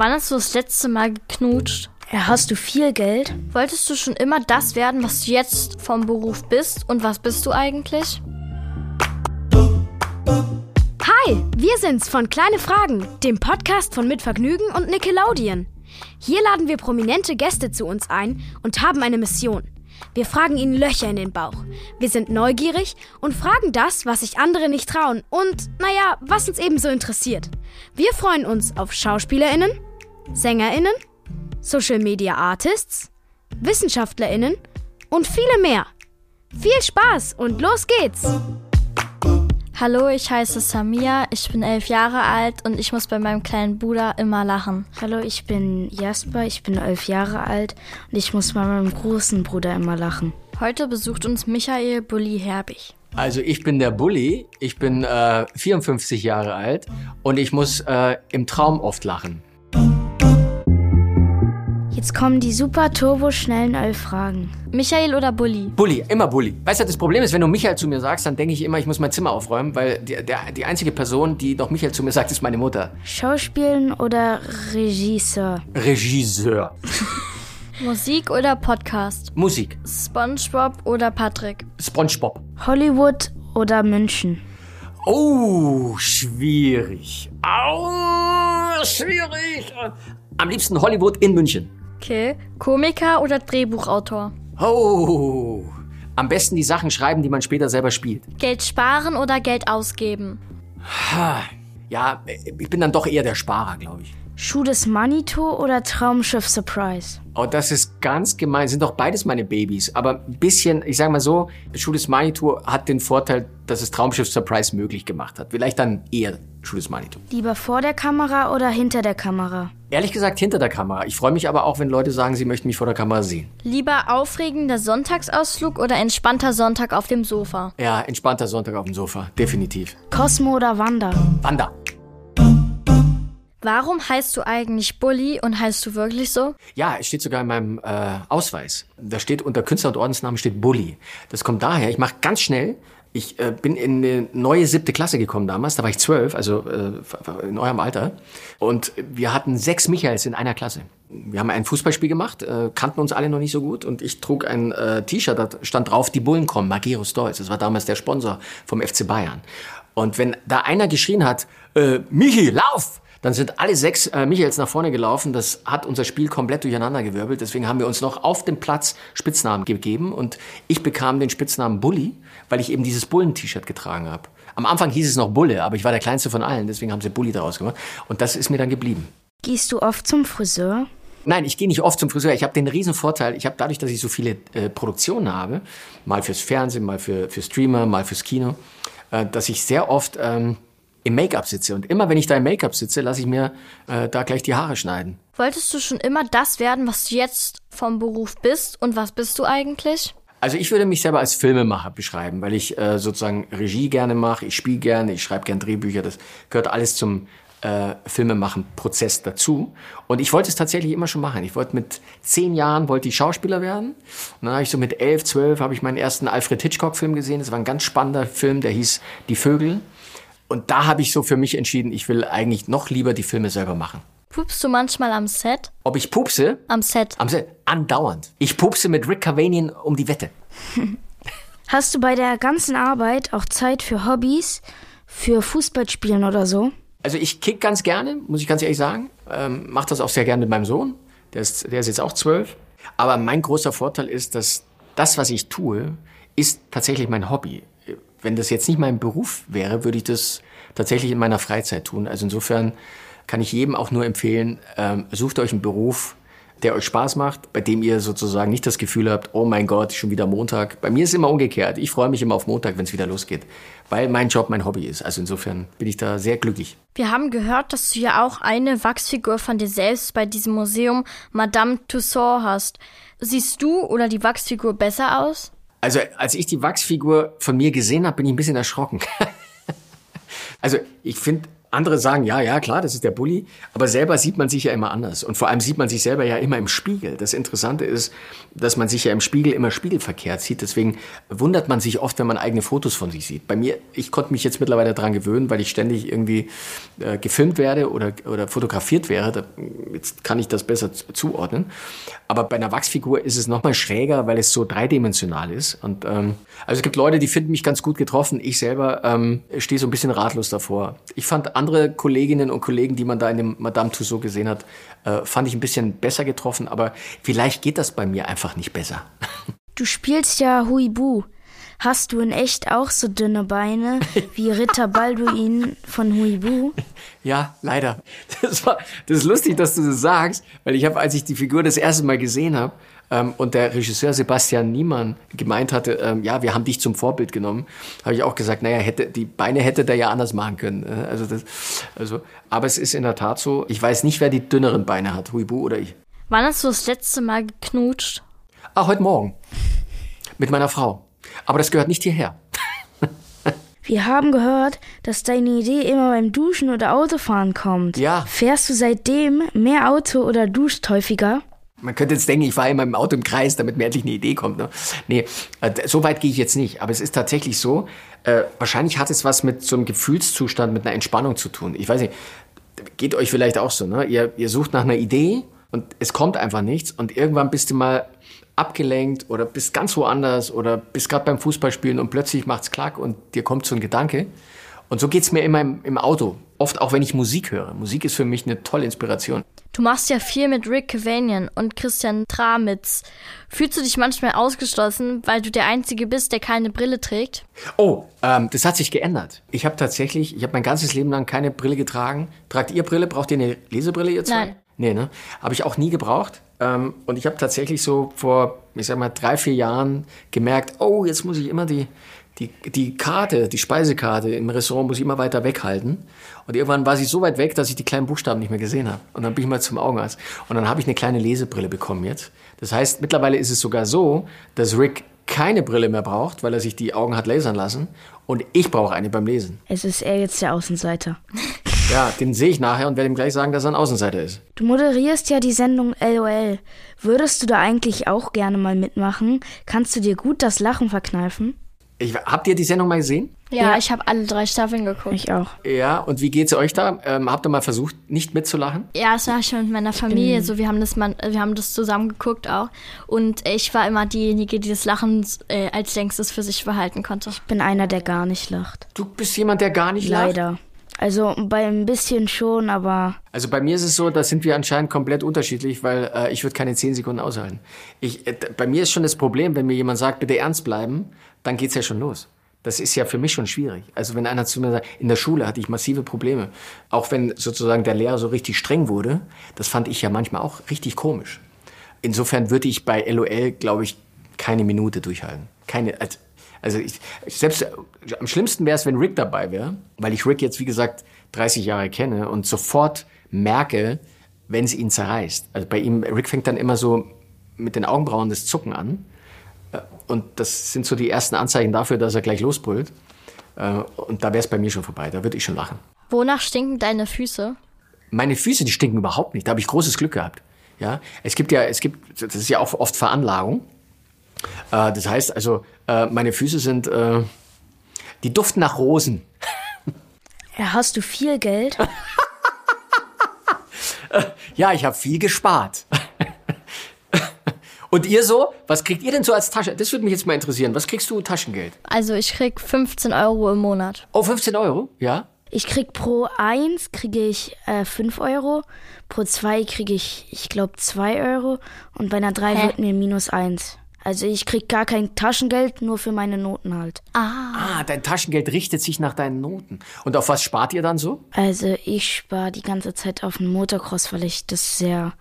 Wann hast du das letzte Mal geknutscht? Ja, hast du viel Geld? Wolltest du schon immer das werden, was du jetzt vom Beruf bist? Und was bist du eigentlich? Hi, wir sind's von Kleine Fragen, dem Podcast von Mitvergnügen und Nickelodeon. Hier laden wir prominente Gäste zu uns ein und haben eine Mission. Wir fragen ihnen Löcher in den Bauch. Wir sind neugierig und fragen das, was sich andere nicht trauen und, naja, was uns ebenso interessiert. Wir freuen uns auf SchauspielerInnen, SängerInnen, Social Media Artists, WissenschaftlerInnen und viele mehr. Viel Spaß und los geht's! Hallo, ich heiße Samia, ich bin elf Jahre alt und ich muss bei meinem kleinen Bruder immer lachen. Hallo, ich bin Jasper, ich bin elf Jahre alt und ich muss bei meinem großen Bruder immer lachen. Heute besucht uns Michael Bulli Herbig. Also ich bin der Bulli, ich bin äh, 54 Jahre alt und ich muss äh, im Traum oft lachen. Jetzt kommen die super turbo schnellen elf Fragen. Michael oder Bulli? Bulli, immer Bulli. Weißt du, das Problem ist, wenn du Michael zu mir sagst, dann denke ich immer, ich muss mein Zimmer aufräumen, weil die, der, die einzige Person, die noch Michael zu mir sagt, ist meine Mutter. Schauspielen oder Regisseur? Regisseur. Musik oder Podcast? Musik. SpongeBob oder Patrick? SpongeBob. Hollywood oder München? Oh, schwierig. Au, schwierig. Am liebsten Hollywood in München. Okay. Komiker oder Drehbuchautor? Oh, am besten die Sachen schreiben, die man später selber spielt. Geld sparen oder Geld ausgeben? Ja, ich bin dann doch eher der Sparer, glaube ich. Schuh des Manitou oder Traumschiff Surprise? Oh, das ist ganz gemein. Sind doch beides meine Babys. Aber ein bisschen, ich sage mal so, Schuh des Manitou hat den Vorteil, dass es Traumschiff Surprise möglich gemacht hat. Vielleicht dann eher Schuh des Manitou. Lieber vor der Kamera oder hinter der Kamera? Ehrlich gesagt hinter der Kamera. Ich freue mich aber auch, wenn Leute sagen, sie möchten mich vor der Kamera sehen. Lieber aufregender Sonntagsausflug oder entspannter Sonntag auf dem Sofa? Ja, entspannter Sonntag auf dem Sofa. Definitiv. Cosmo oder Wanda? Wanda. Warum heißt du eigentlich Bully und heißt du wirklich so? Ja, es steht sogar in meinem äh, Ausweis. Da steht unter Künstler- und Ordensnamen steht Bully. Das kommt daher, ich mache ganz schnell. Ich äh, bin in eine neue siebte Klasse gekommen damals, da war ich zwölf, also äh, in eurem Alter. Und wir hatten sechs Michaels in einer Klasse. Wir haben ein Fußballspiel gemacht, äh, kannten uns alle noch nicht so gut und ich trug ein äh, T-Shirt, da stand drauf, die Bullen kommen, Magero Stolz. Das war damals der Sponsor vom FC Bayern. Und wenn da einer geschrien hat, äh, Michi, lauf! Dann sind alle sechs äh, Michaels nach vorne gelaufen. Das hat unser Spiel komplett durcheinander gewirbelt. Deswegen haben wir uns noch auf dem Platz Spitznamen gegeben. Und ich bekam den Spitznamen Bully, weil ich eben dieses Bullen-T-Shirt getragen habe. Am Anfang hieß es noch Bulle, aber ich war der kleinste von allen. Deswegen haben sie Bully daraus gemacht. Und das ist mir dann geblieben. Gehst du oft zum Friseur? Nein, ich gehe nicht oft zum Friseur. Ich habe den riesen Vorteil, ich habe dadurch, dass ich so viele äh, Produktionen habe, mal fürs Fernsehen, mal für, für Streamer, mal fürs Kino, äh, dass ich sehr oft ähm, im Make-up sitze. Und immer wenn ich da im Make-up sitze, lasse ich mir äh, da gleich die Haare schneiden. Wolltest du schon immer das werden, was du jetzt vom Beruf bist? Und was bist du eigentlich? Also ich würde mich selber als Filmemacher beschreiben, weil ich äh, sozusagen Regie gerne mache, ich spiele gerne, ich schreibe gerne Drehbücher. Das gehört alles zum äh, Filmemachen-Prozess dazu. Und ich wollte es tatsächlich immer schon machen. Ich wollte mit zehn Jahren wollte ich Schauspieler werden. Und dann habe ich so mit elf, zwölf habe ich meinen ersten Alfred Hitchcock-Film gesehen. Das war ein ganz spannender Film, der hieß Die Vögel. Und da habe ich so für mich entschieden, ich will eigentlich noch lieber die Filme selber machen. Pupst du manchmal am Set? Ob ich pupse? Am Set. Am Set. Andauernd. Ich pupse mit Rick Cavanian um die Wette. Hast du bei der ganzen Arbeit auch Zeit für Hobbys, für Fußballspielen oder so? Also ich kick ganz gerne, muss ich ganz ehrlich sagen. Ähm, Mach das auch sehr gerne mit meinem Sohn. Der ist, der ist jetzt auch zwölf. Aber mein großer Vorteil ist, dass das, was ich tue, ist tatsächlich mein Hobby. Wenn das jetzt nicht mein Beruf wäre, würde ich das tatsächlich in meiner Freizeit tun. Also insofern kann ich jedem auch nur empfehlen, ähm, sucht euch einen Beruf, der euch Spaß macht, bei dem ihr sozusagen nicht das Gefühl habt, oh mein Gott, schon wieder Montag. Bei mir ist es immer umgekehrt. Ich freue mich immer auf Montag, wenn es wieder losgeht, weil mein Job mein Hobby ist. Also insofern bin ich da sehr glücklich. Wir haben gehört, dass du ja auch eine Wachsfigur von dir selbst bei diesem Museum Madame Tussauds hast. Siehst du oder die Wachsfigur besser aus? Also als ich die Wachsfigur von mir gesehen habe, bin ich ein bisschen erschrocken. also ich finde andere sagen, ja, ja, klar, das ist der Bully, aber selber sieht man sich ja immer anders. Und vor allem sieht man sich selber ja immer im Spiegel. Das Interessante ist, dass man sich ja im Spiegel immer spiegelverkehrt sieht. Deswegen wundert man sich oft, wenn man eigene Fotos von sich sieht. Bei mir, ich konnte mich jetzt mittlerweile daran gewöhnen, weil ich ständig irgendwie äh, gefilmt werde oder, oder fotografiert wäre. Da, jetzt kann ich das besser zuordnen. Aber bei einer Wachsfigur ist es nochmal schräger, weil es so dreidimensional ist. Und ähm, also es gibt Leute, die finden mich ganz gut getroffen. Ich selber ähm, stehe so ein bisschen ratlos davor. Ich fand andere Kolleginnen und Kollegen, die man da in dem Madame Tussauds gesehen hat, äh, fand ich ein bisschen besser getroffen, aber vielleicht geht das bei mir einfach nicht besser. Du spielst ja Huibu. Hast du in echt auch so dünne Beine wie Ritter Balduin von Huibu? Ja, leider. Das, war, das ist lustig, dass du das sagst, weil ich habe, als ich die Figur das erste Mal gesehen habe, ähm, und der Regisseur Sebastian Niemann gemeint hatte, ähm, ja, wir haben dich zum Vorbild genommen, habe ich auch gesagt, naja, hätte, die Beine hätte der ja anders machen können. Äh, also das, also, aber es ist in der Tat so, ich weiß nicht, wer die dünneren Beine hat, Huibu oder ich. Wann hast du das letzte Mal geknutscht? Ah, heute Morgen. Mit meiner Frau. Aber das gehört nicht hierher. Wir haben gehört, dass deine Idee immer beim Duschen oder Autofahren kommt. Ja. Fährst du seitdem mehr Auto oder duscht häufiger? Man könnte jetzt denken, ich fahre immer im Auto im Kreis, damit mir endlich eine Idee kommt. Ne? Nee, äh, so weit gehe ich jetzt nicht. Aber es ist tatsächlich so, äh, wahrscheinlich hat es was mit so einem Gefühlszustand, mit einer Entspannung zu tun. Ich weiß nicht, geht euch vielleicht auch so. Ne? Ihr, ihr sucht nach einer Idee und es kommt einfach nichts. Und irgendwann bist du mal abgelenkt oder bist ganz woanders oder bist gerade beim Fußballspielen und plötzlich macht's klack und dir kommt so ein Gedanke. Und so geht's mir immer im, im Auto. Oft auch, wenn ich Musik höre. Musik ist für mich eine tolle Inspiration. Du machst ja viel mit Rick Cavanian und Christian Tramitz. Fühlst du dich manchmal ausgeschlossen, weil du der Einzige bist, der keine Brille trägt? Oh, ähm, das hat sich geändert. Ich habe tatsächlich, ich habe mein ganzes Leben lang keine Brille getragen. Tragt ihr Brille? Braucht ihr eine Lesebrille ihr zwei? Nein. Nee, ne? Habe ich auch nie gebraucht. Ähm, und ich habe tatsächlich so vor, ich sag mal, drei, vier Jahren gemerkt, oh, jetzt muss ich immer die, die, die Karte, die Speisekarte im Restaurant muss ich immer weiter weghalten. Und irgendwann war sie so weit weg, dass ich die kleinen Buchstaben nicht mehr gesehen habe. Und dann bin ich mal zum Augenarzt. Und dann habe ich eine kleine Lesebrille bekommen jetzt. Das heißt, mittlerweile ist es sogar so, dass Rick keine Brille mehr braucht, weil er sich die Augen hat lasern lassen. Und ich brauche eine beim Lesen. Es ist er jetzt der Außenseiter. Ja, den sehe ich nachher und werde ihm gleich sagen, dass er ein Außenseiter ist. Du moderierst ja die Sendung LOL. Würdest du da eigentlich auch gerne mal mitmachen? Kannst du dir gut das Lachen verkneifen? Ich, habt ihr die Sendung mal gesehen? Ja, ich habe alle drei Staffeln geguckt. Ich auch. Ja, und wie geht's euch da? Ähm, habt ihr mal versucht, nicht mitzulachen? Ja, das war ich mit meiner Familie. So, wir haben das mal, wir haben das zusammen geguckt auch. Und ich war immer diejenige, die das Lachen äh, als längstes für sich behalten konnte. Ich bin einer, der gar nicht lacht. Du bist jemand, der gar nicht lacht? Leider. Also bei ein bisschen schon, aber Also bei mir ist es so, da sind wir anscheinend komplett unterschiedlich, weil äh, ich würde keine zehn Sekunden aushalten. Ich, äh, bei mir ist schon das Problem, wenn mir jemand sagt, bitte ernst bleiben, dann geht's ja schon los. Das ist ja für mich schon schwierig. Also wenn einer zu mir sagt, in der Schule hatte ich massive Probleme, auch wenn sozusagen der Lehrer so richtig streng wurde, das fand ich ja manchmal auch richtig komisch. Insofern würde ich bei LOL, glaube ich, keine Minute durchhalten. Keine, also, also ich, selbst am schlimmsten wäre es, wenn Rick dabei wäre, weil ich Rick jetzt, wie gesagt, 30 Jahre kenne und sofort merke, wenn es ihn zerreißt. Also bei ihm, Rick fängt dann immer so mit den Augenbrauen das Zucken an. Äh, Und das sind so die ersten Anzeichen dafür, dass er gleich losbrüllt. Äh, Und da wäre es bei mir schon vorbei. Da würde ich schon lachen. Wonach stinken deine Füße? Meine Füße, die stinken überhaupt nicht. Da habe ich großes Glück gehabt. Ja, es gibt ja, es gibt, das ist ja auch oft Veranlagung. Äh, Das heißt also, äh, meine Füße sind, äh, die duften nach Rosen. ja, hast du viel Geld? Ja, ich habe viel gespart. Und ihr so? Was kriegt ihr denn so als Tasche? Das würde mich jetzt mal interessieren. Was kriegst du Taschengeld? Also ich krieg 15 Euro im Monat. Oh, 15 Euro? Ja. Ich krieg pro eins kriege ich äh, 5 Euro, pro zwei kriege ich, ich glaube, 2 Euro und bei einer drei Hä? wird mir minus eins. Also ich krieg gar kein Taschengeld, nur für meine Noten halt. Ah, dein Taschengeld richtet sich nach deinen Noten. Und auf was spart ihr dann so? Also ich spare die ganze Zeit auf den Motocross, weil ich das sehr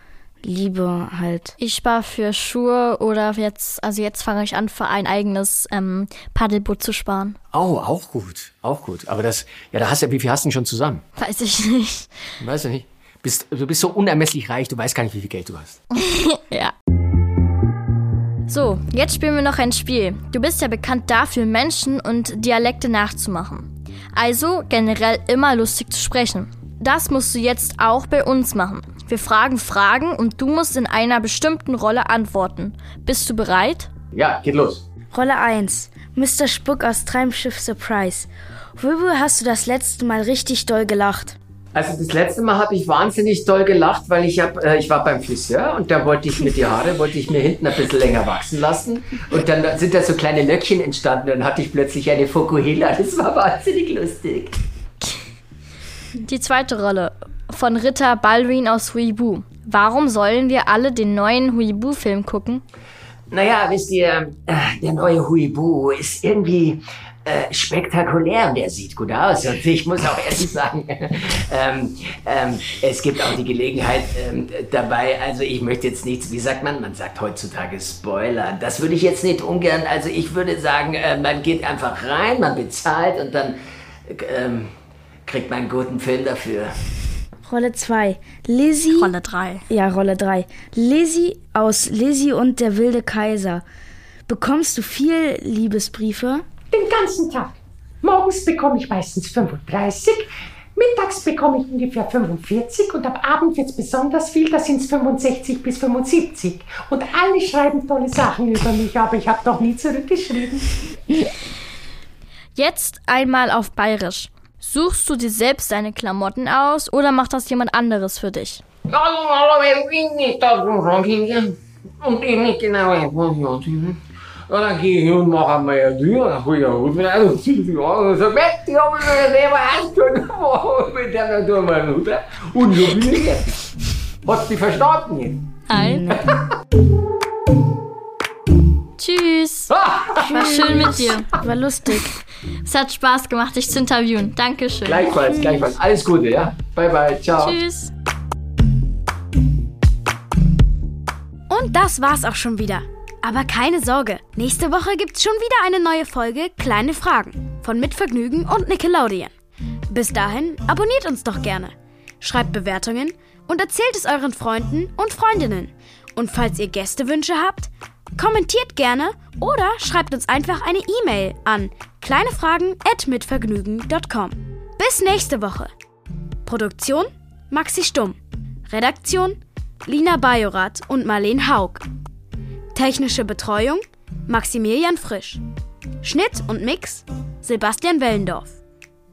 liebe halt. Ich spare für Schuhe oder jetzt, also jetzt fange ich an, für ein eigenes ähm, Paddelboot zu sparen. Oh, auch gut, auch gut. Aber das, ja, da hast du, wie viel hast du denn schon zusammen? Weiß ich nicht. Weißt du nicht? Bist, du bist so unermesslich reich, du weißt gar nicht, wie viel Geld du hast. Ja. So, jetzt spielen wir noch ein Spiel. Du bist ja bekannt dafür, Menschen und Dialekte nachzumachen. Also generell immer lustig zu sprechen. Das musst du jetzt auch bei uns machen. Wir fragen Fragen und du musst in einer bestimmten Rolle antworten. Bist du bereit? Ja, geht los. Rolle 1. Mr. Spuck aus Treibschiff Surprise. Worüber hast du das letzte Mal richtig doll gelacht? Also das letzte Mal habe ich wahnsinnig doll gelacht, weil ich hab, äh, ich war beim Friseur und da wollte ich mir die Haare, wollte ich mir hinten ein bisschen länger wachsen lassen und dann sind da so kleine Löckchen entstanden und dann hatte ich plötzlich eine Fokuhila. Das war wahnsinnig lustig. Die zweite Rolle von Ritter Balduin aus Huibu. Warum sollen wir alle den neuen Huibu-Film gucken? Naja, wisst ihr, äh, der neue Huibu ist irgendwie äh, spektakulär und er sieht gut aus. Und ich muss auch ehrlich sagen, ähm, ähm, es gibt auch die Gelegenheit ähm, dabei, also ich möchte jetzt nichts, wie sagt man, man sagt heutzutage Spoiler. Das würde ich jetzt nicht ungern, also ich würde sagen, äh, man geht einfach rein, man bezahlt und dann ähm, kriegt man einen guten Film dafür. Rolle 2. Lizzie. Rolle 3. Ja, Rolle 3. Lizzie aus Lizzie und der wilde Kaiser. Bekommst du viel Liebesbriefe? Den ganzen Tag. Morgens bekomme ich meistens 35, mittags bekomme ich ungefähr 45 und am Abend wird es besonders viel, da sind es 65 bis 75. Und alle schreiben tolle Sachen über mich, aber ich habe doch nie zurückgeschrieben. Jetzt einmal auf Bayerisch. Suchst du dir selbst deine Klamotten aus oder macht das jemand anderes für dich? Und ich nicht genau Und dann gehe ich und mache einmal eine Tür und dann hole ich einen Hut rein und ziehe sie an und sage, Mensch, die haben mir selber angetan. Mit der dann tun wir einen Hut rein und so bin ich jetzt. Hast du verstanden jetzt? Nein. Tschüss. War schön mit dir. War lustig. Es hat Spaß gemacht, dich zu interviewen. Dankeschön. Gleichfalls, gleichfalls. Alles Gute, ja? Bye, bye. Ciao. Tschüss. Und das war's auch schon wieder. Aber keine Sorge, nächste Woche gibt's schon wieder eine neue Folge Kleine Fragen von Mitvergnügen und Nickelodeon. Bis dahin abonniert uns doch gerne, schreibt Bewertungen und erzählt es euren Freunden und Freundinnen. Und falls ihr Gästewünsche habt, kommentiert gerne oder schreibt uns einfach eine E-Mail an kleinefragen@mitvergnügen.com. Bis nächste Woche. Produktion Maxi Stumm. Redaktion Lina Bajorath und Marleen Haug. Technische Betreuung Maximilian Frisch. Schnitt und Mix Sebastian Wellendorf.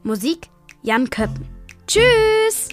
Musik Jan Köppen. Tschüss!